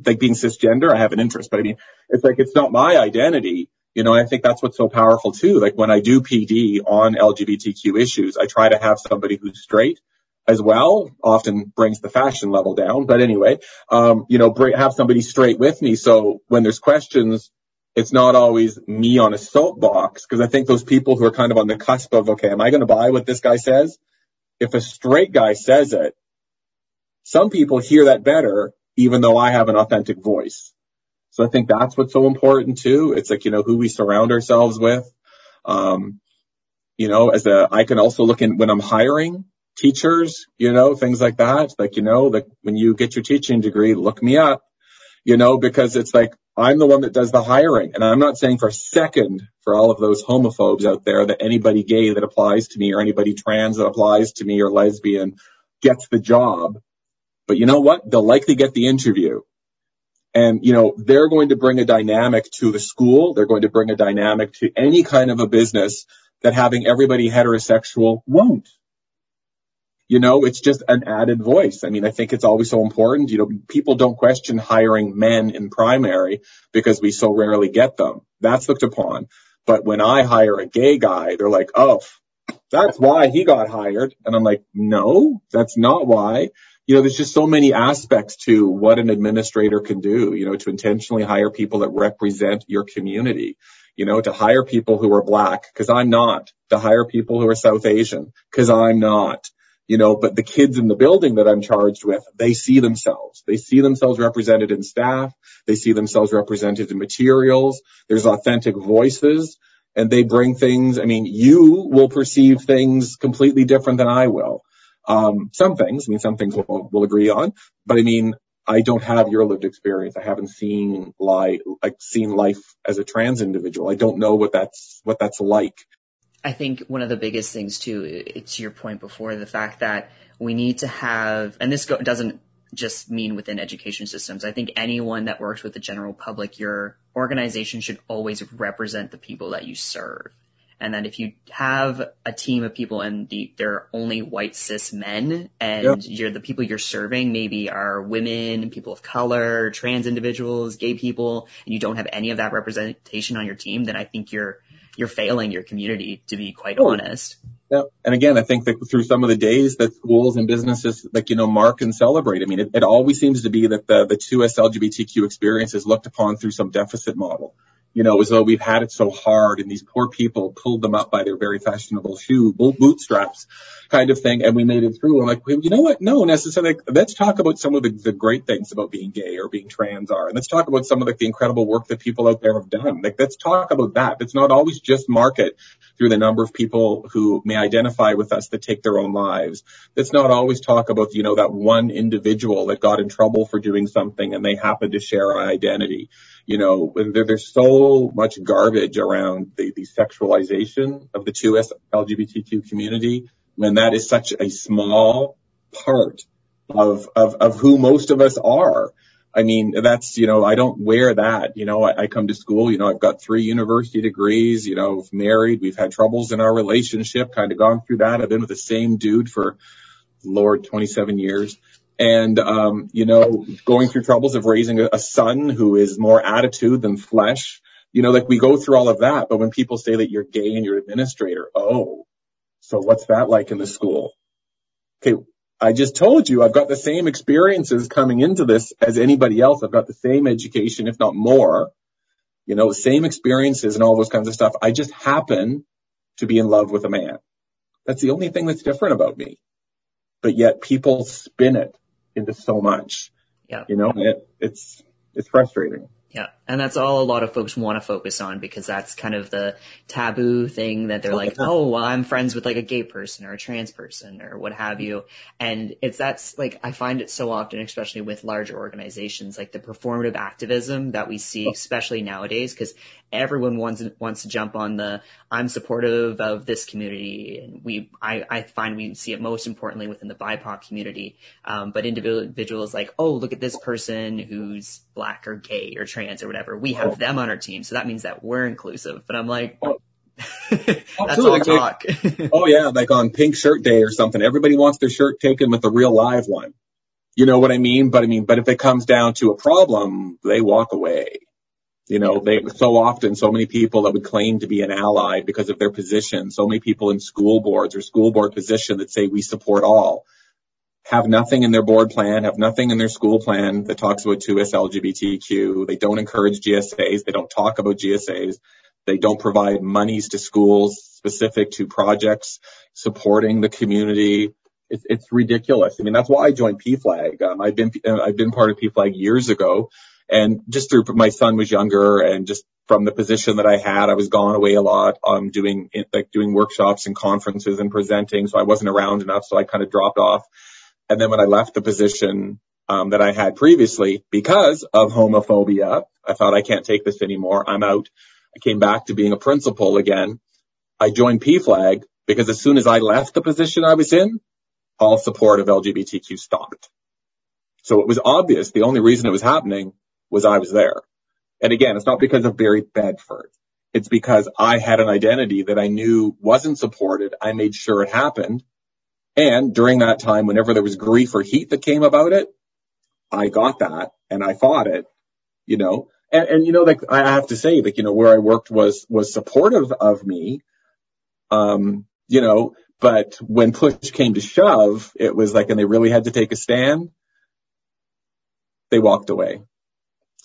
like being cisgender. I have an interest, but I mean, it's like, it's not my identity. You know, I think that's what's so powerful too. Like when I do PD on LGBTQ issues, I try to have somebody who's straight as well. Often brings the fashion level down, but anyway, um, you know, have somebody straight with me. So when there's questions, it's not always me on a soapbox because I think those people who are kind of on the cusp of, okay, am I going to buy what this guy says? If a straight guy says it, some people hear that better, even though I have an authentic voice. So I think that's what's so important too. It's like, you know, who we surround ourselves with. Um, you know, as a, I can also look in when I'm hiring teachers, you know, things like that. Like, you know, like when you get your teaching degree, look me up, you know, because it's like, I'm the one that does the hiring. And I'm not saying for a second for all of those homophobes out there that anybody gay that applies to me or anybody trans that applies to me or lesbian gets the job. But you know what? They'll likely get the interview. And, you know, they're going to bring a dynamic to the school. They're going to bring a dynamic to any kind of a business that having everybody heterosexual won't. You know, it's just an added voice. I mean, I think it's always so important. You know, people don't question hiring men in primary because we so rarely get them. That's looked upon. But when I hire a gay guy, they're like, oh, that's why he got hired. And I'm like, no, that's not why. You know, there's just so many aspects to what an administrator can do, you know, to intentionally hire people that represent your community, you know, to hire people who are black, cause I'm not, to hire people who are South Asian, cause I'm not, you know, but the kids in the building that I'm charged with, they see themselves. They see themselves represented in staff. They see themselves represented in materials. There's authentic voices and they bring things. I mean, you will perceive things completely different than I will. Um, some things, I mean, some things we'll, we'll agree on, but I mean, I don't have your lived experience. I haven't seen life, like seen life as a trans individual. I don't know what that's, what that's like.
I think one of the biggest things too, it's your point before, the fact that we need to have, and this go, doesn't just mean within education systems. I think anyone that works with the general public, your organization should always represent the people that you serve. And that if you have a team of people and the, they're only white cis men and you're the people you're serving maybe are women, people of color, trans individuals, gay people, and you don't have any of that representation on your team, then I think you're you're failing your community to be quite oh. honest.
Yeah. And again, I think that through some of the days that schools and businesses like, you know, mark and celebrate, I mean, it, it always seems to be that the, the 2S LGBTQ experience is looked upon through some deficit model you know, as though we've had it so hard and these poor people pulled them up by their very fashionable shoe bootstraps kind of thing. And we made it through. I'm like, well, you know what? No, necessarily. Let's talk about some of the, the great things about being gay or being trans are. And let's talk about some of like the incredible work that people out there have done. Like, let's talk about that. It's not always just market through the number of people who may identify with us that take their own lives. Let's not always talk about, you know, that one individual that got in trouble for doing something and they happen to share our identity you know, there, there's so much garbage around the, the sexualization of the 2S LGBTQ community when that is such a small part of, of, of who most of us are. I mean, that's, you know, I don't wear that. You know, I, I, come to school, you know, I've got three university degrees, you know, married. We've had troubles in our relationship, kind of gone through that. I've been with the same dude for, Lord, 27 years and um, you know, going through troubles of raising a, a son who is more attitude than flesh. You know, like we go through all of that, but when people say that you're gay and you're an administrator, oh, so what's that like in the school? Okay, I just told you I've got the same experiences coming into this as anybody else. I've got the same education, if not more. You know, same experiences and all those kinds of stuff. I just happen to be in love with a man. That's the only thing that's different about me. But yet people spin it into so much.
Yeah.
You know, it, it's, it's frustrating.
Yeah. And that's all a lot of folks want to focus on because that's kind of the taboo thing that they're like, oh, well, I'm friends with like a gay person or a trans person or what have you. And it's that's like, I find it so often, especially with larger organizations, like the performative activism that we see, especially nowadays, because everyone wants wants to jump on the I'm supportive of this community, and we I, I find we see it most importantly within the BIPOC community. Um, but individuals like, oh, look at this person who's black or gay or trans or whatever. We have oh. them on our team, so that means that we're inclusive. But I'm like, oh. That's all talk.
oh yeah, like on Pink Shirt Day or something. Everybody wants their shirt taken with a real live one. You know what I mean? But I mean, but if it comes down to a problem, they walk away. You know, they so often so many people that would claim to be an ally because of their position. So many people in school boards or school board position that say we support all have nothing in their board plan, have nothing in their school plan that talks about 2S LGBTQ. They don't encourage GSAs. They don't talk about GSAs. They don't provide monies to schools specific to projects supporting the community. It's, it's ridiculous. I mean, that's why I joined PFLAG. Um, I've been, I've been part of PFLAG years ago and just through my son was younger and just from the position that I had, I was gone away a lot, um, doing, like doing workshops and conferences and presenting. So I wasn't around enough. So I kind of dropped off. And then when I left the position, um, that I had previously because of homophobia, I thought I can't take this anymore. I'm out. I came back to being a principal again. I joined PFLAG because as soon as I left the position I was in, all support of LGBTQ stopped. So it was obvious the only reason it was happening was I was there. And again, it's not because of Barry Bedford. It's because I had an identity that I knew wasn't supported. I made sure it happened. And during that time, whenever there was grief or heat that came about it, I got that and I fought it, you know, and, and you know, like I have to say, like, you know, where I worked was, was supportive of me. Um, you know, but when push came to shove, it was like, and they really had to take a stand. They walked away.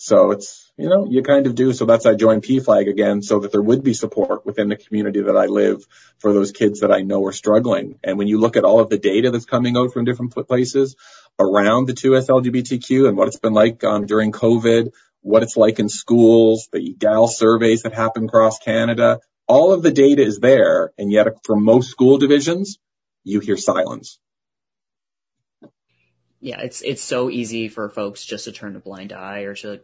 So it's, you know, you kind of do. So that's, I joined PFLAG again so that there would be support within the community that I live for those kids that I know are struggling. And when you look at all of the data that's coming out from different places around the 2S LGBTQ and what it's been like um, during COVID, what it's like in schools, the Egale surveys that happen across Canada. All of the data is there. And yet for most school divisions, you hear silence.
Yeah, it's it's so easy for folks just to turn a blind eye or to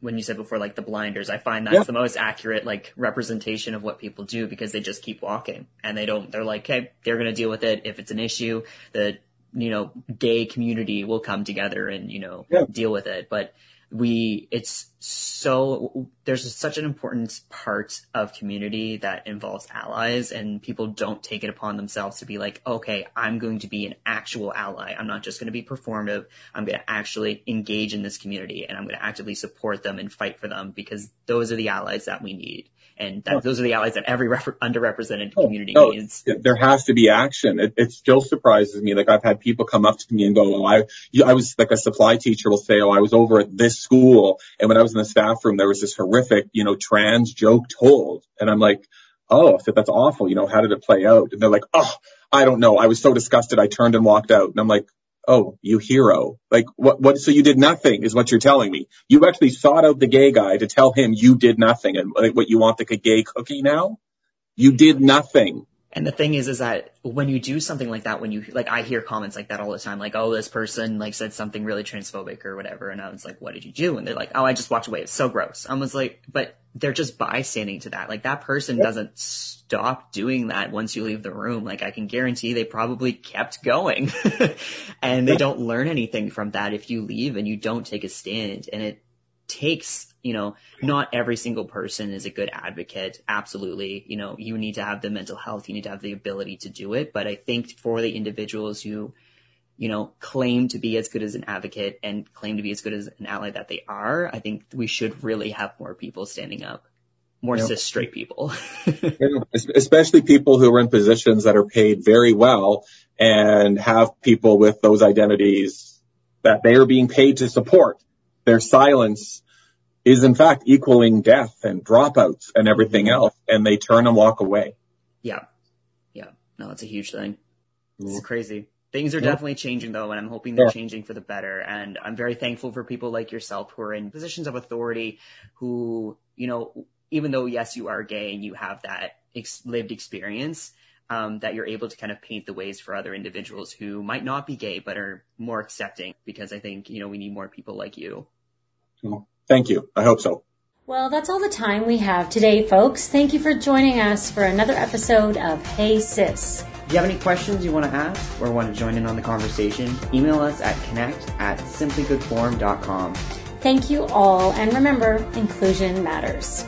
when you said before like the blinders. I find that's yeah. the most accurate like representation of what people do because they just keep walking and they don't. They're like, hey, they're gonna deal with it if it's an issue. The you know gay community will come together and you know yeah. deal with it, but we it's so there's such an important part of community that involves allies and people don't take it upon themselves to be like okay i'm going to be an actual ally. I'm not just going to be performative. I'm going to actually engage in this community and i'm going to actively support them and fight for them because those are the allies that we need and that, those are the allies that every ref- underrepresented oh, community oh, needs.
There has to be action. It, it, still surprises me. Like I've had people come up to me and go, "Oh, I, I was like a supply teacher will say, oh, I was over at this school, and when I was in the staff room, there was this horrific, you know, trans joke told, and I'm like, oh, so that's awful. You know, how did it play out? And they're like, oh, I don't know. I was so disgusted. I turned and walked out. And I'm like, oh, you hero. Like what, what, so you did nothing is what you're telling me. You actually sought out the gay guy to tell him you did nothing and like what you want the gay cookie now? You did nothing.
And the thing is, is that when you do something like that, when you, like, I hear comments like that all the time, like, oh, this person, like, said something really transphobic or whatever. And I was like, what did you do? And they're like, oh, I just walked away. It's so gross. I was like, but they're just bystanding to that. Like, that person doesn't stop doing that once you leave the room. Like, I can guarantee they probably kept going. and they don't learn anything from that if you leave and you don't take a stand. And it takes you know, not every single person is a good advocate. Absolutely. You know, you need to have the mental health. You need to have the ability to do it. But I think for the individuals who, you know, claim to be as good as an advocate and claim to be as good as an ally that they are, I think we should really have more people standing up. More cis straight people.
Especially people who are in positions that are paid very well and have people with those identities that they are being paid to support. Their silence is in fact equaling death and dropouts and everything mm-hmm. else, and they turn and walk away.
Yeah. Yeah. No, it's a huge thing. It's mm-hmm. crazy. Things are definitely changing though, and I'm hoping they're changing for the better. And I'm very thankful for people like yourself who are in positions of authority who, you know, even though yes, you are gay and you have that ex- lived experience, um, that you're able to kind of paint the ways for other individuals who might not be gay but are more accepting because I think, you know, we need more people like you.
Cool. Thank you. I hope so.
Well, that's all the time we have today, folks. Thank you for joining us for another episode of Hey Sis.
If you have any questions you want to ask or want to join in on the conversation, email us at connect at simplygoodforum.com.
Thank you all, and remember, inclusion matters.